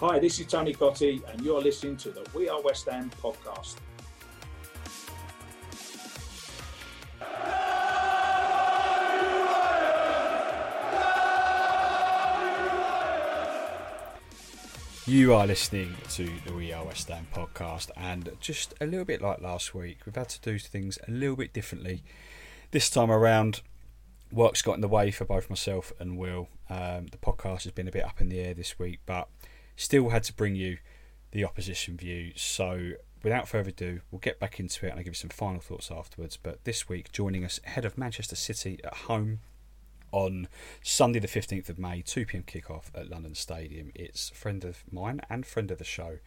Hi, this is Tony Cottee, and you're listening to the We Are West Ham podcast. You are listening to the We Are West Ham podcast, and just a little bit like last week, we've had to do things a little bit differently. This time around, work's got in the way for both myself and Will. Um, the podcast has been a bit up in the air this week, but still had to bring you the opposition view. So, without further ado, we'll get back into it and I'll give you some final thoughts afterwards. But this week, joining us ahead of Manchester City at home on Sunday, the 15th of May, 2 pm kickoff at London Stadium, it's friend of mine and friend of the show,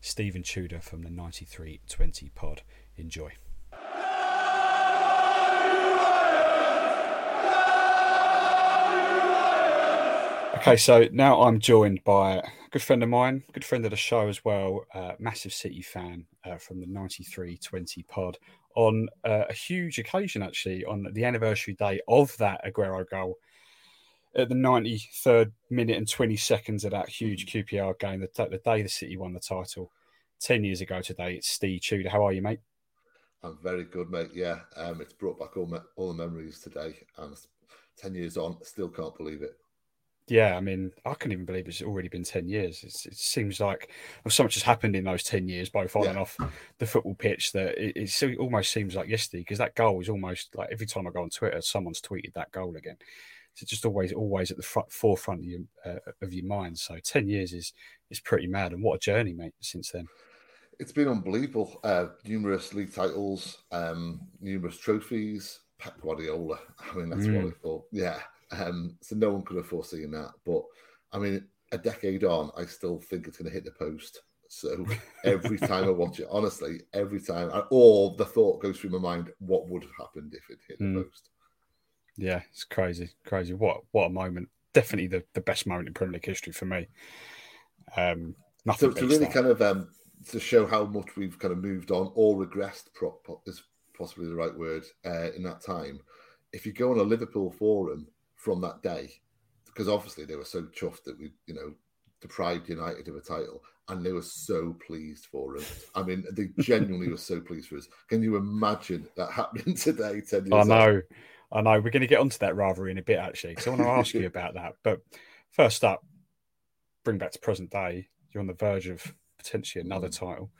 Stephen Tudor from the 9320 pod. Enjoy. Okay, so now I'm joined by a good friend of mine, good friend of the show as well, uh, massive City fan uh, from the 9320 pod, on uh, a huge occasion actually, on the anniversary day of that Aguero goal at the 93rd minute and 20 seconds of that huge QPR game, the, the day the City won the title 10 years ago today. It's Steve Tudor. How are you, mate? I'm very good, mate. Yeah, um, it's brought back all, me- all the memories today, and 10 years on, still can't believe it yeah, I mean, I can't even believe it's already been 10 years. It's, it seems like so much has happened in those 10 years, both on yeah. and off the football pitch, that it, it, almost seems like yesterday because that goal is almost like every time I go on Twitter, someone's tweeted that goal again. It's just always, always at the front, forefront of your, uh, of your mind. So 10 years is, is pretty mad. And what a journey, mate, since then. It's been unbelievable. Uh, numerous league titles, um, numerous trophies. Pep Guardiola. I mean, that's mm. what I thought. Yeah, um, so no one could have foreseen that. But I mean, a decade on, I still think it's going to hit the post. So every time I watch it, honestly, every time, or the thought goes through my mind, what would have happened if it hit the mm. post? Yeah, it's crazy, crazy. What what a moment! Definitely the, the best moment in Premier League history for me. Um, nothing so to really that. kind of um, to show how much we've kind of moved on or regressed, prop, is possibly the right word uh, in that time. If you go on a Liverpool forum from that day because obviously they were so chuffed that we, you know, deprived United of a title, and they were so pleased for us. I mean, they genuinely were so pleased for us. Can you imagine that happening today? Ten years I know, I know. We're going to get onto that rather in a bit actually, because I want to ask you about that. But first up, bring back to present day. You're on the verge of potentially another mm. title,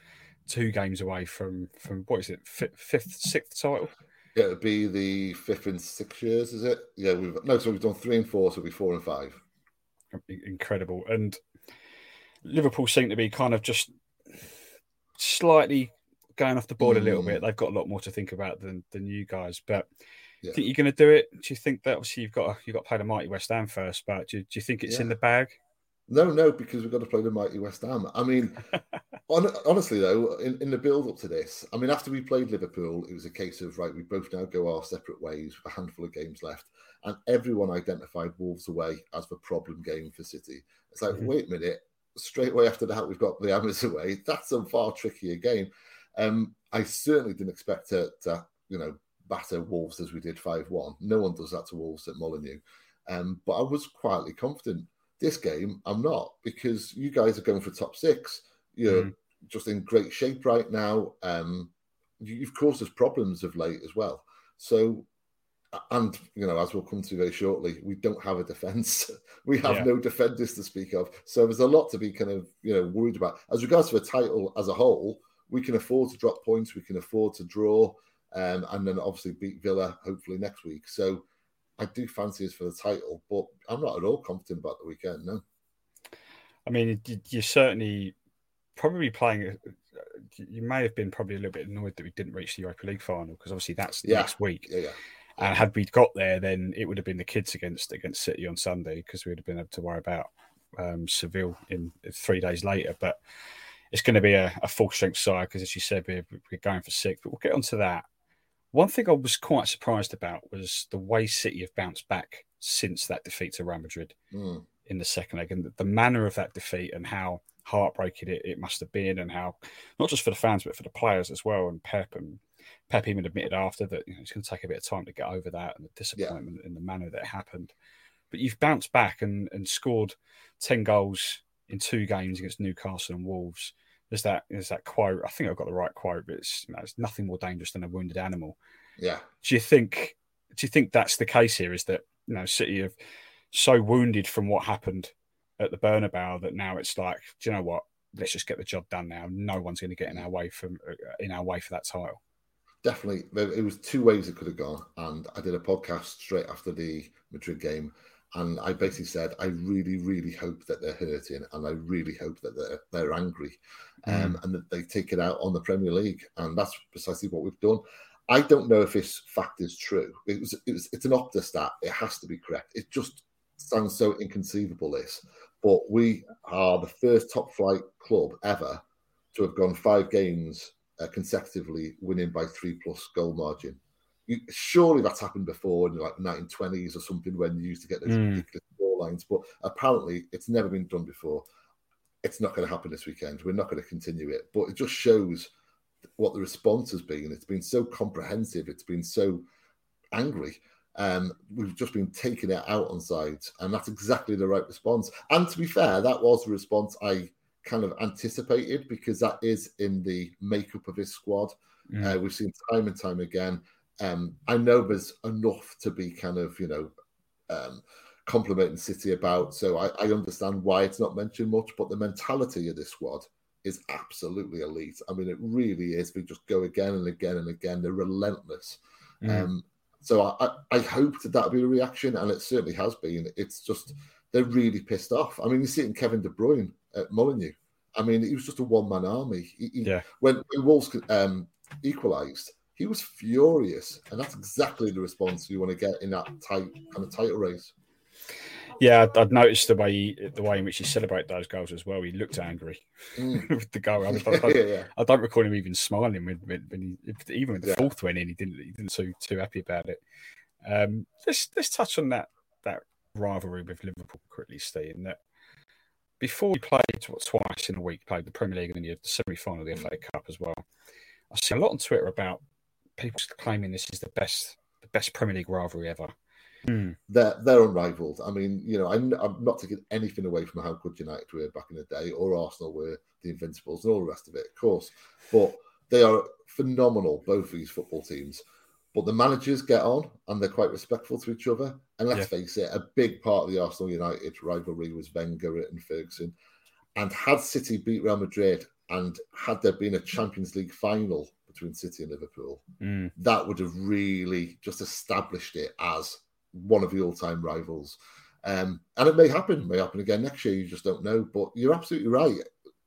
two games away from from what is it, fifth, sixth title? Yeah, it'd be the fifth and sixth years, is it? Yeah, we've no, so we've done three and four, so it'll be four and five. Incredible. And Liverpool seem to be kind of just slightly going off the board mm. a little bit. Mm. They've got a lot more to think about than than you guys. But yeah. think you're going to do it? Do you think that obviously you've got to, you've got to play the mighty West Ham first? But do, do you think it's yeah. in the bag? No, no, because we've got to play the mighty West Ham. I mean, on, honestly though, in, in the build up to this, I mean, after we played Liverpool, it was a case of right, we both now go our separate ways with a handful of games left, and everyone identified Wolves away as the problem game for City. It's like, mm-hmm. wait a minute, straight away after that, we've got the Hammers away. That's a far trickier game. Um, I certainly didn't expect to, to, you know, batter Wolves as we did five one. No one does that to Wolves at Molineux. Um, but I was quietly confident this game, I'm not because you guys are going for top six. You're mm. just in great shape right now. Um, you've caused us problems of late as well. So and you know, as we'll come to very shortly, we don't have a defence. we have Yeah. no defenders to speak of. So there's a lot to be kind of you know worried about. As regards to the title as a whole, we can afford to drop points. We can afford to draw, um, and then obviously beat Villa hopefully next week. So I do fancy us for the title, but I'm not at all confident about the weekend. No. I mean, you- you're certainly probably playing. You may have been probably a little bit annoyed that we didn't reach the Europa League final because obviously that's Yeah. next week. Yeah, yeah. And had we got there, then it would have been the kids against against City on Sunday because we would have been able to worry about um, Seville in three days later. But it's going to be a, a full strength side because, as you said, we're, we're going for six. But we'll get onto that. One thing I was quite surprised about was the way City have bounced back since that defeat to Real Madrid Mm. in the second leg and the, the manner of that defeat and how heartbreaking it, it must have been and how not just for the fans but for the players as well. And Pep and Pep even admitted after that you know, it's going to take a bit of time to get over that and the disappointment in the manner that it happened. But you've bounced back and, and scored 10 goals in two games against Newcastle and Wolves there's that there's that quote I think I've got the right quote but it's, you know, it's nothing more dangerous than a wounded animal Yeah. do you think do you think that's the case here is that you know City have so wounded from what happened at the Bernabeu that now it's like do you know what let's just get the job done now no one's going to get in our way from uh, in our way for that title Definitely. It was two ways it could have gone. And I did a podcast straight after the Madrid game. And I basically said, I really, really hope that they're hurting. And I really hope that they're, they're angry um, and that they take it out on the Premier League. And that's precisely what we've done. I don't know if this fact is true. It was, it was, it's an Opta stat. It has to be correct. It just sounds so inconceivable, this. But we are the first top flight club ever to have gone five games uh, consecutively winning by three plus goal margin. You, surely that's happened before in the like 1920s or something when you used to get those Mm. ridiculous score lines, but apparently it's never been done before. It's not going to happen this weekend. We're not going to continue it, but it just shows what the response has been. It's been so comprehensive. It's been so angry. Um, we've just been taking it out on sides, and that's exactly the right response. And to be fair, that was the response I kind of anticipated because that is in the makeup of his squad. Mm. Uh, we've seen time and time again. Um, I know there's enough to be kind of, you know, um, complimenting City about. So I, I understand why it's not mentioned much, but the mentality of this squad is absolutely elite. I mean, it really is. They just go again and again and again. They're relentless. Mm. Um, so I, I, I hoped that that'd be a reaction, and it certainly has been. It's just they're really pissed off. I mean, you see it in Kevin De Bruyne at Molineux. I mean, he was just a one man army. He, Yeah. When, when Wolves um, equalised, he was furious, and that's exactly the response you want to get in that tight kind of title race. yeah I'd, I'd noticed the way he, the way in which he celebrated those goals as well he looked angry Mm. with the goal I, I, yeah, yeah. I don't recall him even smiling when, when, he even when the Yeah. fourth went in he didn't he didn't too too happy about it um let's let's touch on that that rivalry with Liverpool quickly Steve and that before we played what twice in a week played the Premier League and then you had the semi final of the FA Cup as well I see a lot on Twitter about people claiming this is the best the best Premier League rivalry ever hmm. they're they're unrivaled. I mean, you know, I'm, I'm not taking anything away from how good United were back in the day, or Arsenal were the Invincibles, and all the rest of it, of course. But they are phenomenal, both these football teams. But the managers get on, and they're quite respectful to each other. And let's face it, a big part of the Arsenal United rivalry was Wenger and Ferguson. And had City beat Real Madrid, and had there been a Champions League final between City and Liverpool, Mm. that would have really just established it as one of the all-time rivals. Um, and it may happen, it may happen again next year. You just don't know. But you're absolutely right.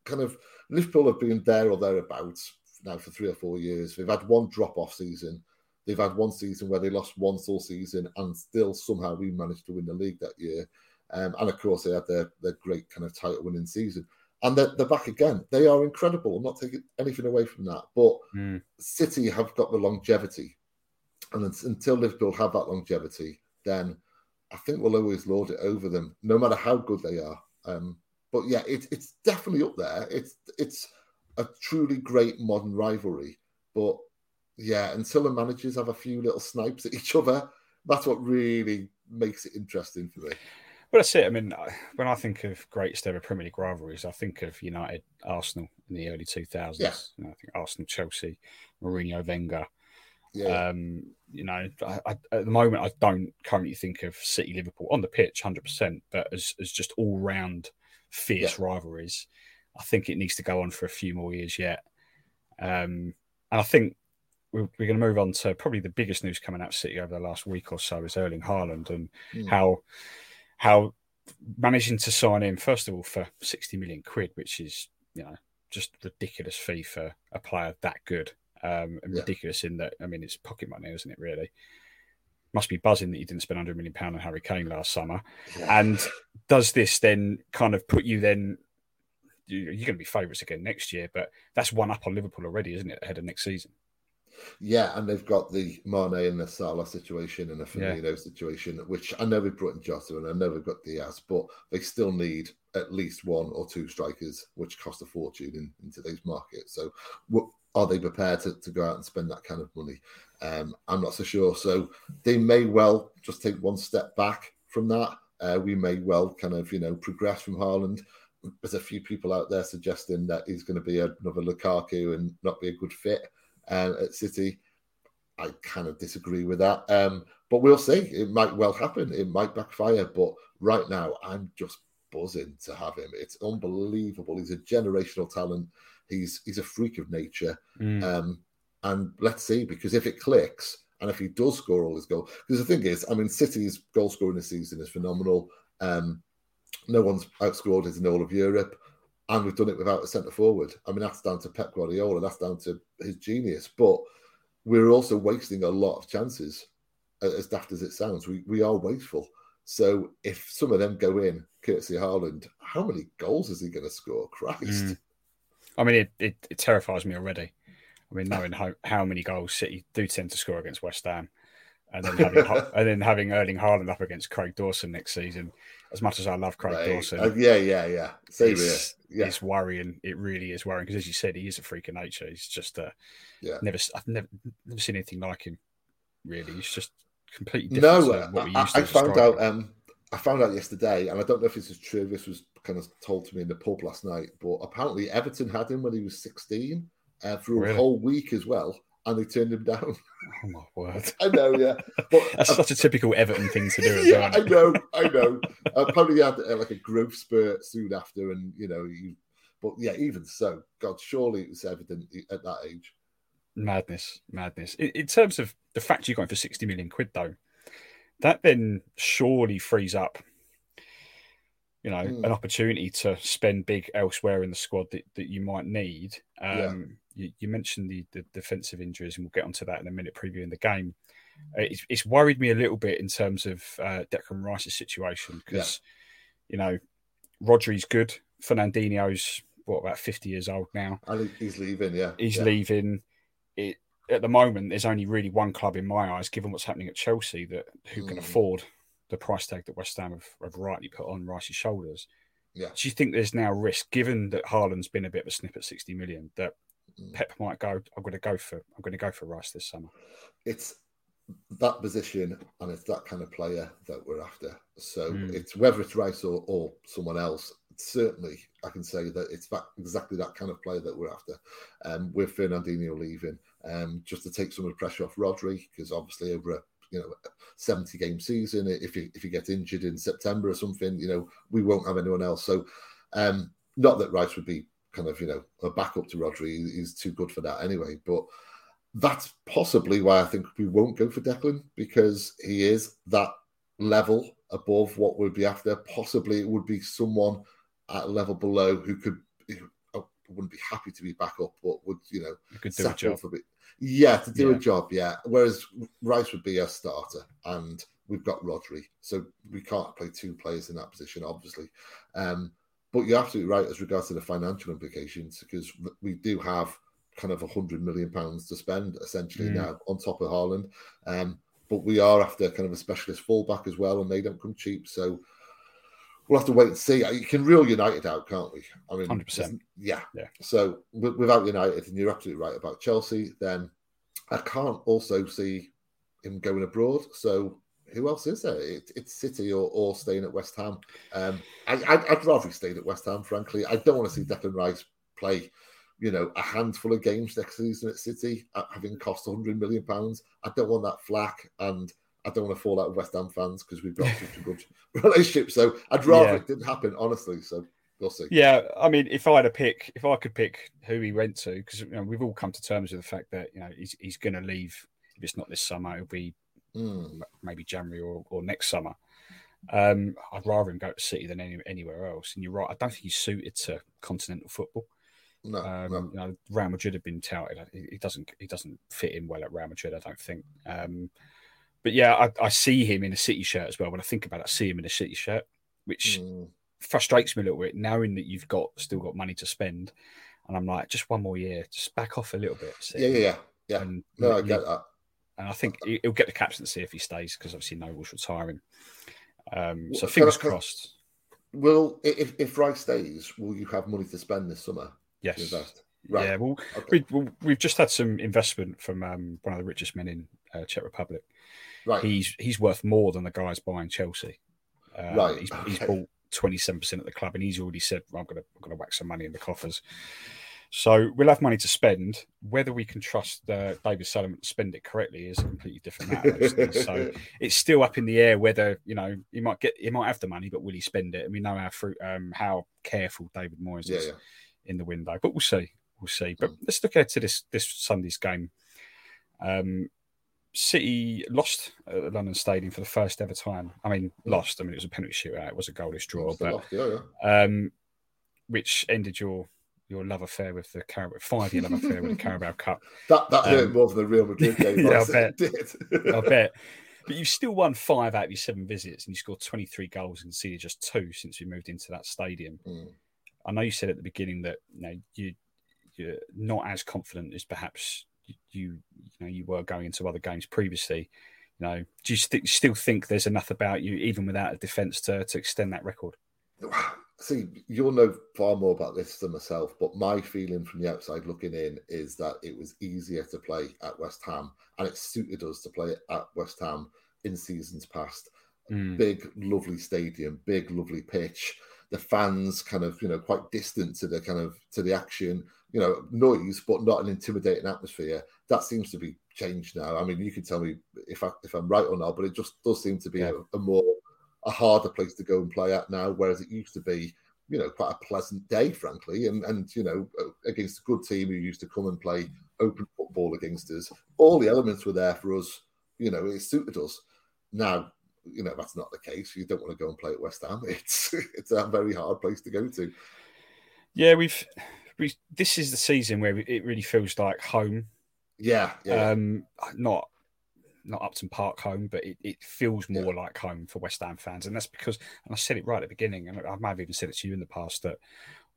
Kind of Liverpool have been there or thereabouts now for three or four years. They've had one drop-off season. They've had one season where they lost once all season, and still somehow we managed to win the league that year. Um, and of course, they had their, their great kind of title-winning season. And they're, they're back again. They are incredible. I'm not taking anything away from that. But Mm. City have got the longevity, and until Liverpool have that longevity, then I think we'll always lord it over them, no matter how good they are. Um, but yeah, it, it's definitely up there. It's it's a truly great modern rivalry. But yeah, until the managers have a few little snipes at each other, that's what really makes it interesting for me. Well, that's it. I mean, when I think of greatest ever Premier League rivalries, I think of United, Arsenal in the early 2000s. Yeah. You know, I think Arsenal, Chelsea, Mourinho, Wenger. Yeah. Um, you know, I, I, at the moment, I don't currently think of City Liverpool on the pitch, hundred percent, but as as just all round fierce Yeah. rivalries, I think it needs to go on for a few more years yet. Um, and I think we're, we're going to move on to probably the biggest news coming out of City over the last week or so is Erling Haaland and Mm. how how managing to sign in first of all for sixty million quid, which is you know just ridiculous fee for a player that good, um, and Yeah. ridiculous in that I mean it's pocket money, isn't it? Really, must be buzzing that you didn't spend hundred million pound on Harry Kane last summer. And does this then kind of put you then? You're going to be favourites again next year, but that's one up on Liverpool already, isn't it? Ahead of next season. Yeah, and they've got the Mane and the Salah situation and the Yeah. Firmino situation, which I know they've brought in Jota and I know they've got Diaz, but they still need at least one or two strikers, which cost a fortune in, in today's market. So, what, are they prepared to, to go out and spend that kind of money? Um, I'm not so sure. So, they may well just take one step back from that. Uh, we may well kind of, you know, progress from Haaland. There's a few people out there suggesting that he's going to be another Lukaku and not be a good fit um, at City. I kind of disagree with that. Um, but we'll see. It might well happen. It might backfire. But right now, I'm just buzzing to have him. It's unbelievable. He's a generational talent. He's he's a freak of nature. Um, and let's see, because if it clicks and if he does score all his goals, because the thing is, I mean, City's goal scoring this season is phenomenal. Um, no one's outscored us in all of Europe, and we've done it without a centre forward. I mean, that's down to Pep Guardiola, that's down to his genius. But we're also wasting a lot of chances, as daft as it sounds. We we are wasteful. So if some of them go in, courtesy Haaland, how many goals is he going to score? Christ. Mm. I mean, it, it, it terrifies me already. I mean, knowing how, how many goals City do tend to score against West Ham, and then having and then having Erling Haaland up against Craig Dawson next season. As much as I love Craig Right. Dawson, Uh, yeah, yeah, yeah. Same it's, Yeah. it's worrying. It really is worrying because, as you said, he is a freak of nature. He's just uh, Yeah. never I've never never seen anything like him. Really, he's just completely different No, we I, to I found out. Um, I found out yesterday, and I don't know if this is true. This was kind of told to me in the pub last night, but apparently Everton had him when he was sixteen uh, for a whole week as well, and they turned him down. Oh my word! I know, yeah, but That's such a typical Everton thing to do. As yeah, I know, I know. Uh, apparently, he had uh, like a growth spurt soon after, and you know, you, but yeah, even so, God, surely it was evident at that age. Madness, madness. In, in terms of the fact you're going for 60 million quid, though, that then surely frees up, you know, Mm. an opportunity to spend big elsewhere in the squad that, that you might need. Um, Yeah. You, you mentioned the, the defensive injuries, and we'll get onto that in a minute, previewing the game. Uh, it's, it's worried me a little bit in terms of uh, Declan Rice's situation because, you know, Rodri's good. Fernandinho's, what, about 50 years old now? I think he's leaving. Yeah, he's yeah. leaving. It at the moment, there's only really one club in my eyes, given what's happening at Chelsea, that who can Hmm. afford the price tag that West Ham have, have rightly put on Rice's shoulders. Yeah. Do you think there's now risk, given that Haaland's been a bit of a snip at 60 million, that Mm. Pep might go? I'm going to go for I'm going to go for Rice this summer. it's that position and it's that kind of player that we're after. So Mm. it's whether it's Rice or, or someone else. Certainly, I can say that it's that, exactly that kind of player that we're after. Um, with Fernandinho leaving, um, just to take some of the pressure off Rodri, because obviously over a you know seventy game season, if you if you get injured in September or something, you know we won't have anyone else. So, um, not that Rice would be kind of you know a backup to Rodri. is too good for that anyway, but that's possibly why I think we won't go for Declan because he is that level above what we'd be after. Possibly it would be someone at a level below who could who I wouldn't be happy to be back up, but would you know You could do a job. for a bit. Yeah, to do Yeah. a job. Yeah. Whereas Rice would be a starter, and we've got Rodri, so we can't play two players in that position, obviously. Um, but you're absolutely right as regards to the financial implications, because we do have kind of a hundred million pounds to spend essentially Mm. now on top of Haaland. Um, but we are after kind of a specialist fullback as well, and they don't come cheap. So we'll have to wait and see. You can rule United out, can't we? I mean, 100%. Yeah. Yeah. So w- without United, and you're absolutely right about Chelsea, then I can't also see him going abroad. So who else is there? It, it's City or, or staying at West Ham. Um, I, I'd, I'd rather he stayed at West Ham, frankly. I don't want to see Declan Rice play you know, a handful of games next season at City, having cost 100 million pounds. I don't want that flack, and I don't want to fall out with West Ham fans because we've got such a good relationship. So I'd rather yeah. it didn't happen, honestly. So we'll see. Yeah, I mean, if I had a pick, if I could pick who he went to, because you know, we've all come to terms with the fact that you know he's he's going to leave. If it's not this summer, it'll be mm. maybe January or, or next summer. Um, I'd rather him go to City than any, anywhere else. And you're right, I don't think he's suited to continental football. No, um, no. You know, Real Madrid have been touted. He, doesn't. He doesn't fit in well at Real Madrid. I don't think. Um, but yeah, I, I, see him in a City shirt as well. When I think about it, I see him in a City shirt, which mm. frustrates me a little bit, knowing that you've got still got money to spend. And I'm like, just one more year, just back off a little bit. Yeah, yeah, yeah, yeah. And, no, I get that. And I think he'll get the captaincy if he stays because obviously Noble's retiring. Um, so fingers crossed. Will if if Rice stays, will you have money to spend this summer? Yes. Right. Yeah. Well, okay. we, have just had some investment from um, one of the richest men in uh, Czech Republic. Right. He's he's worth more than the guys buying Chelsea. Uh, right. He's, okay. he's bought twenty seven percent of the club, and he's already said, "I'm going to I'm going to whack some money in the coffers." So we'll have money to spend. Whether we can trust uh, David Sullivan to spend it correctly is a completely different matter. so it's still up in the air whether you know he might get he might have the money, but will he spend it? And we know how fruit, um, how careful David Moyes is yeah, yeah. in the window. But we'll see, we'll see. But mm. let's look ahead to this this Sunday's game. Um, City lost at London Stadium for the first ever time. I mean, lost. I mean, it was a penalty shootout. It was a goalless draw, but yeah, um, which ended your your love affair with the Carabao five year love affair with the Carabao Cup. That that hurt um, more than the Real Madrid game. yeah, I bet. I bet. But you've still won five out of your seven visits, and you scored twenty three goals and conceded just two since we moved into that stadium. Mm. I know you said at the beginning that you know you you're not as confident as perhaps you you, know you were going into other games previously. You know, do you st- still think there's enough about you, even without a defence, to to extend that record? See, you'll know far more about this than myself, but my feeling from the outside looking in is that it was easier to play at West Ham, and it suited us to play at West Ham in seasons past. Mm. Big, lovely stadium, big, lovely pitch. The fans kind of, you know, quite distant to the kind of to the action. You know, noise, but not an intimidating atmosphere. That seems to be changed now. I mean, you can tell me if I if I'm right or not, but it just does seem to be yeah. a, a more a harder place to go and play at now, whereas it used to be, you know, quite a pleasant day, frankly, and and you know, against a good team who used to come and play open football against us. All the elements were there for us. You know, it suited us. Now, you know, that's not the case. You don't want to go and play at West Ham. It's it's a very hard place to go to. Yeah, we've we. This is the season where it really feels like home. Yeah, yeah. Um, not not Upton Park home, but it, it feels more yeah. like home for West Ham fans. And that's because, and I said it right at the beginning, and I might have even said it to you in the past, that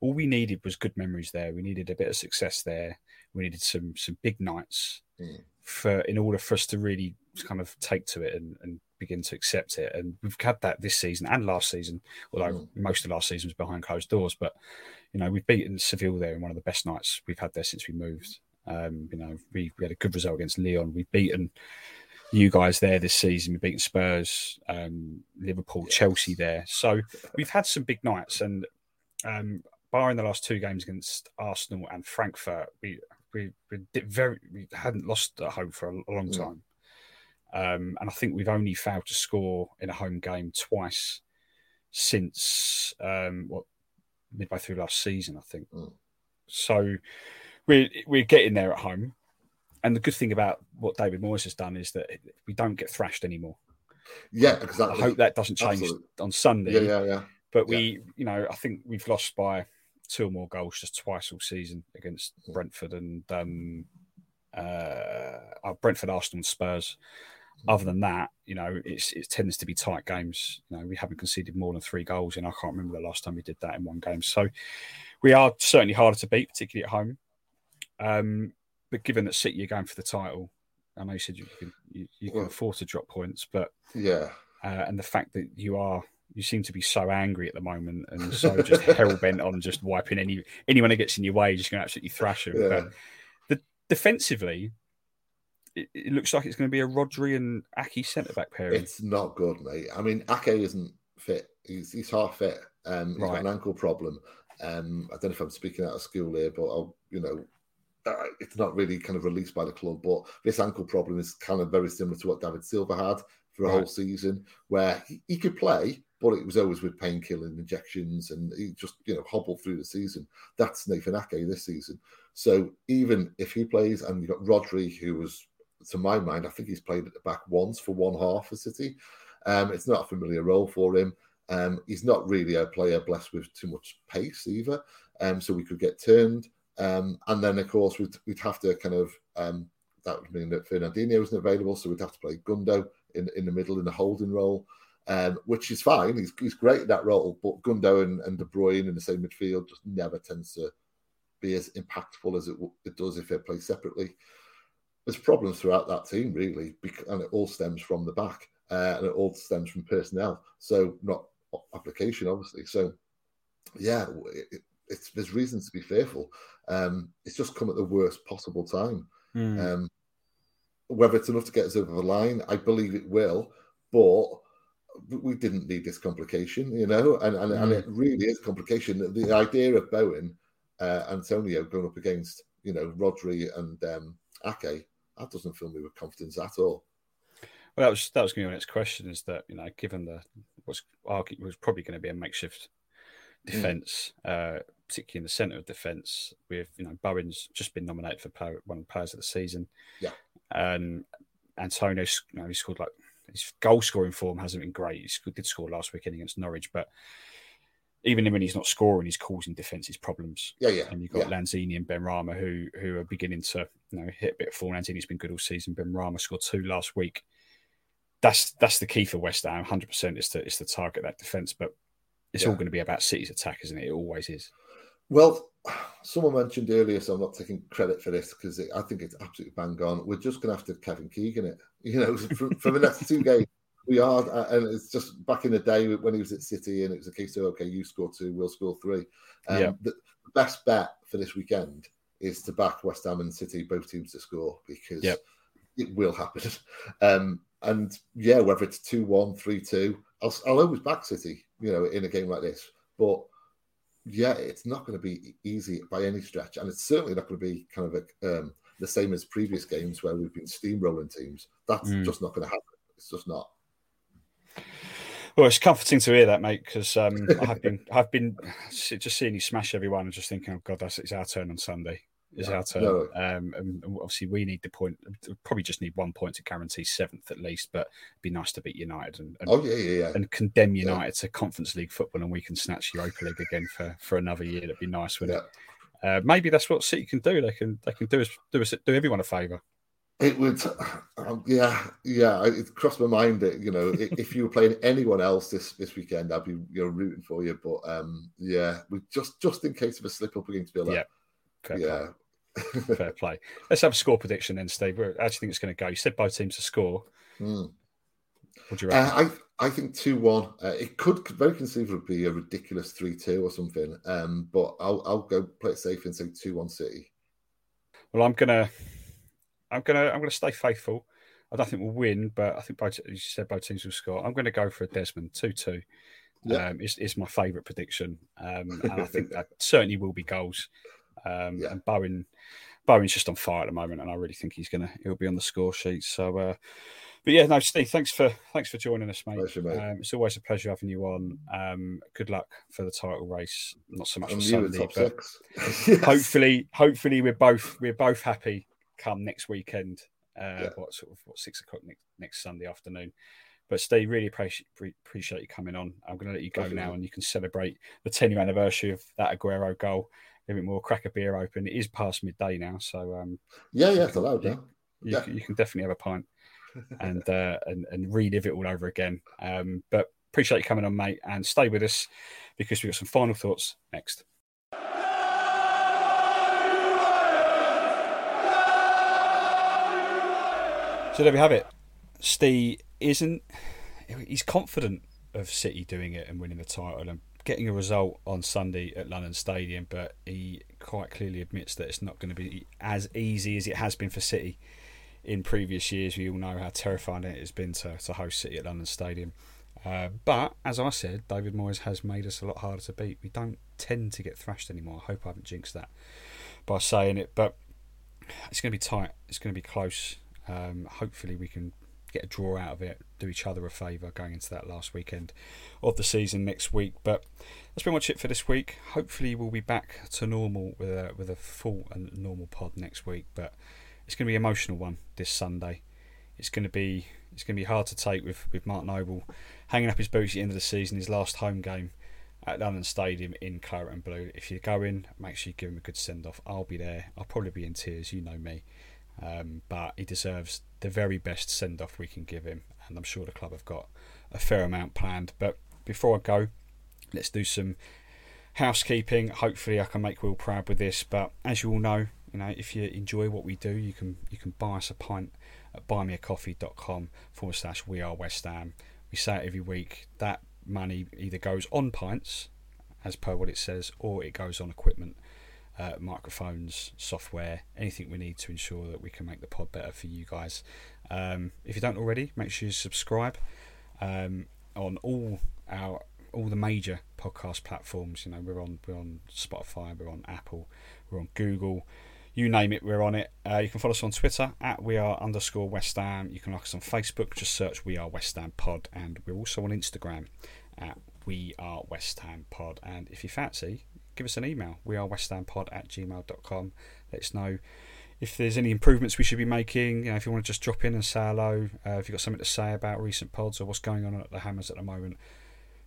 all we needed was good memories there. We needed a bit of success there. We needed some some big nights mm. for in order for us to really kind of take to it and, and begin to accept it. And we've had that this season and last season, although mm. most of last season was behind closed doors. But you know, we've beaten Seville there in one of the best nights we've had there since we moved. Um, you know, we, we had a good result against Lyon. We've beaten you guys there this season. We've beaten Spurs, um, Liverpool, yes. Chelsea there. So we've had some big nights, and um, barring the last two games against Arsenal and Frankfurt, we we, we very we hadn't lost at home for a, a long mm. time. Mm. Um, and I think we've only failed to score in a home game twice since um, what midway through last season, I think. Mm. So we're we're getting there at home and the good thing about what David Moyes has done is that we don't get thrashed anymore. Yeah, exactly. I hope that doesn't change Absolutely. on Sunday. Yeah, yeah, yeah. But we, yeah. you know, I think we've lost by two or more goals just twice all season against Brentford and um, uh, Brentford, Arsenal, and Spurs. Other than that, you know, it's, it tends to be tight games. You know, we haven't conceded more than three goals, and I can't remember the last time we did that in one game. So we are certainly harder to beat, particularly at home. Um, but given that City are going for the title, I know you said you can you, you can well, afford to drop points, but yeah, uh, and the fact that you are you seem to be so angry at the moment and so just hell bent on just wiping any anyone that gets in your way, just going to absolutely thrash them. Yeah. But the defensively, it, it, looks like it's going to be a Rodri and Ake centre back pairing. It's not good, mate. I mean, Ake isn't fit. He's he's half fit. Um, he's right. got an ankle problem, Um, I don't know if I'm speaking out of school here, but I'll, you know, it's not really kind of released by the club. But this ankle problem is kind of very similar to what David Silva had for a right. whole season, where he, he, could play, but it was always with painkilling injections, and he just you know hobbled through the season. That's Nathan Ake this season. So even if he plays, and you've got Rodri, who was, to my mind, I think he's played at the back once for one half for City. Um, it's not a familiar role for him. Um, he's not really a player blessed with too much pace either. Um, so we could get turned. Um, and then, of course, we'd, we'd have to kind of, um, that would mean that Fernandinho isn't available. So we'd have to play Gundo in, in the middle in a holding role, um, which is fine. He's, he's great in that role. But Gundo and, and De Bruyne in the same midfield just never tends to be as impactful as it, it does if they play separately. There's problems throughout that team, really, and it all stems from the back. Uh, and it all stems from personnel. So not application, obviously. So, yeah, it, it's there's reasons to be fearful. Um, it's just come at the worst possible time. Mm. Um, whether it's enough to get us over the line, I believe it will, but we didn't need this complication, you know, and and, mm. and it really is complication. The idea of Bowen, uh, Antonio going up against, you know, Rodri and um, Ake, that doesn't fill me with confidence at all. Well, that was that was going to be my next question. Is that you know, given the what's was probably going to be a makeshift defense, mm. uh, particularly in the centre of defence, with you know Bowen's just been nominated for player, one of the players of the season. Yeah, and Antonio, you know, he scored like his goal scoring form hasn't been great. He did score last weekend against Norwich, but even when he's not scoring, he's causing defenses problems. Yeah, yeah. And you've got yeah. Lanzini and Benrahma who who are beginning to you know hit a bit of form. Lanzini's been good all season. Benrahma scored two last week that's that's the key for West Ham. Hundred percent is to is to target that defence, but it's yeah. all going to be about City's attack, isn't it? It always is. Well, someone mentioned earlier, so I'm not taking credit for this because I think it's absolutely bang on. We're just going to have to Kevin Keegan it. You know, for, for the next two games, we are, uh, and it's just back in the day when he was at City, and it was a case of okay, you score two, we'll score three. Um, yeah. The best bet for this weekend is to back West Ham and City, both teams to score, because yep. it will happen. Um, and yeah, whether it's 2 1, 3 2, I'll, I'll always back City, you know, in a game like this. But yeah, it's not going to be easy by any stretch. And it's certainly not going to be kind of a, um, the same as previous games where we've been steamrolling teams. That's mm. just not going to happen. It's just not. Well, it's comforting to hear that, mate, because um, I've been I've been just seeing you smash everyone and just thinking, oh god, that's it's our turn on Sunday is yeah. our turn. No. Um, and obviously, we need the point. Probably just need one point to guarantee seventh at least. But it'd be nice to beat United and, and oh yeah, yeah, yeah. and condemn United yeah. to Conference League football, and we can snatch Europa League again for, for another year. That'd be nice, wouldn't it? Uh, maybe that's what City can do. They can they can do us do us do everyone a favour. It would, um, yeah, yeah. It crossed my mind that you know if you were playing anyone else this this weekend, I'd be you know rooting for you. But um, yeah, we just just in case of a slip up against Villa. Yeah, yeah, Fair play. Let's have a score prediction then, Steve. Where I actually think it's going to go. You said both teams to score. Mm. What do you reckon? Uh, I I think two one. Uh, it could very conceivably be a ridiculous three two or something. Um, but I'll I'll go play it safe and say two one City. Well, I'm gonna I'm gonna I'm gonna stay faithful. I don't think we'll win, but I think both you said both teams will score. I'm going to go for a Desmond two two. Yeah. Um, it's, it's my favourite prediction, um, and I think that certainly will be goals. Um, yeah. And Bowen, Bowen's just on fire at the moment, and I really think he's gonna he'll be on the score sheet. So, uh, but yeah, no, Steve, thanks for thanks for joining us, mate. Pleasure, mate. Um, it's always a pleasure having you on. Um, good luck for the title race. Not so much for Sunday, but yes. hopefully, hopefully we're both we're both happy come next weekend. Uh, yeah. What sort of what six o'clock next, next Sunday afternoon? But Steve, really appreciate appreciate you coming on. I'm going to let you go now, and you can celebrate the 10 year anniversary of that Aguero goal a bit more, crack a beer open. It is past midday now, so um, yeah, yeah, it's allowed. Yeah, you, yeah. you can definitely have a pint and uh, and and relive it all over again. Um, but appreciate you coming on, mate, and stay with us because we've got some final thoughts next. So there we have it. Steve isn't he's confident of City doing it and winning the title and getting a result on Sunday at London Stadium, but he quite clearly admits that it's not going to be as easy as it has been for City in previous years. We all know how terrifying it has been to, to host City at London Stadium. Uh, but as I said, David Moyes has made us a lot harder to beat. We don't tend to get thrashed anymore. I hope I haven't jinxed that by saying it, but it's going to be tight. It's going to be close. Um, hopefully, we can get a draw out of it, do each other a favour going into that last weekend of the season next week. But that's pretty much it for this week. Hopefully, we'll be back to normal with a with a full and normal pod next week. But it's going to be an emotional one this Sunday. It's going to be it's going to be hard to take with with Mark Noble hanging up his boots at the end of the season, his last home game at London Stadium in claret and blue. If you're going, make sure you give him a good send off. I'll be there. I'll probably be in tears. You know me. Um, but he deserves the very best send off we can give him, and I'm sure the club have got a fair amount planned. But before I go, let's do some housekeeping. Hopefully, I can make Will proud with this. But as you all know, you know if you enjoy what we do, you can you can buy us a pint at buymeacoffee.com forward slash we are West Ham. We say it every week. That money either goes on pints, as per what it says, or it goes on equipment uh, microphones, software, anything we need to ensure that we can make the pod better for you guys. Um, if you don't already, make sure you subscribe um, on all our all the major podcast platforms. You know, we're on we're on Spotify, we're on Apple, we're on Google. You name it, we're on it. Uh, you can follow us on Twitter at we are underscore West Ham. You can like us on Facebook, just search we are West Ham Pod, and we're also on Instagram at we are West Ham Pod. And if you fancy, give us an email. We are westhampod at gmail.com. Let us know if there's any improvements we should be making. You know, if you want to just drop in and say hello, uh, if you've got something to say about recent pods or what's going on at the Hammers at the moment,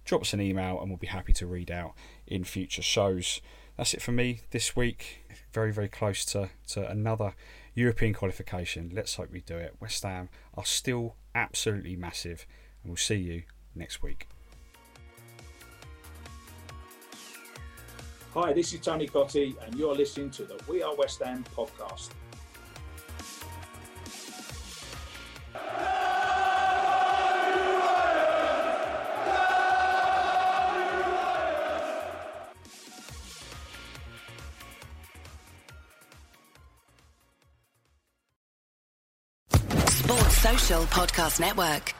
drop us an email and we'll be happy to read out in future shows. That's it for me this week. Very, very close to, to another European qualification. Let's hope we do it. West Ham are still absolutely massive, and we'll see you next week. Hi, this is Tony Cottee, and you're listening to the We Are West Ham podcast. Sports Social Podcast Network.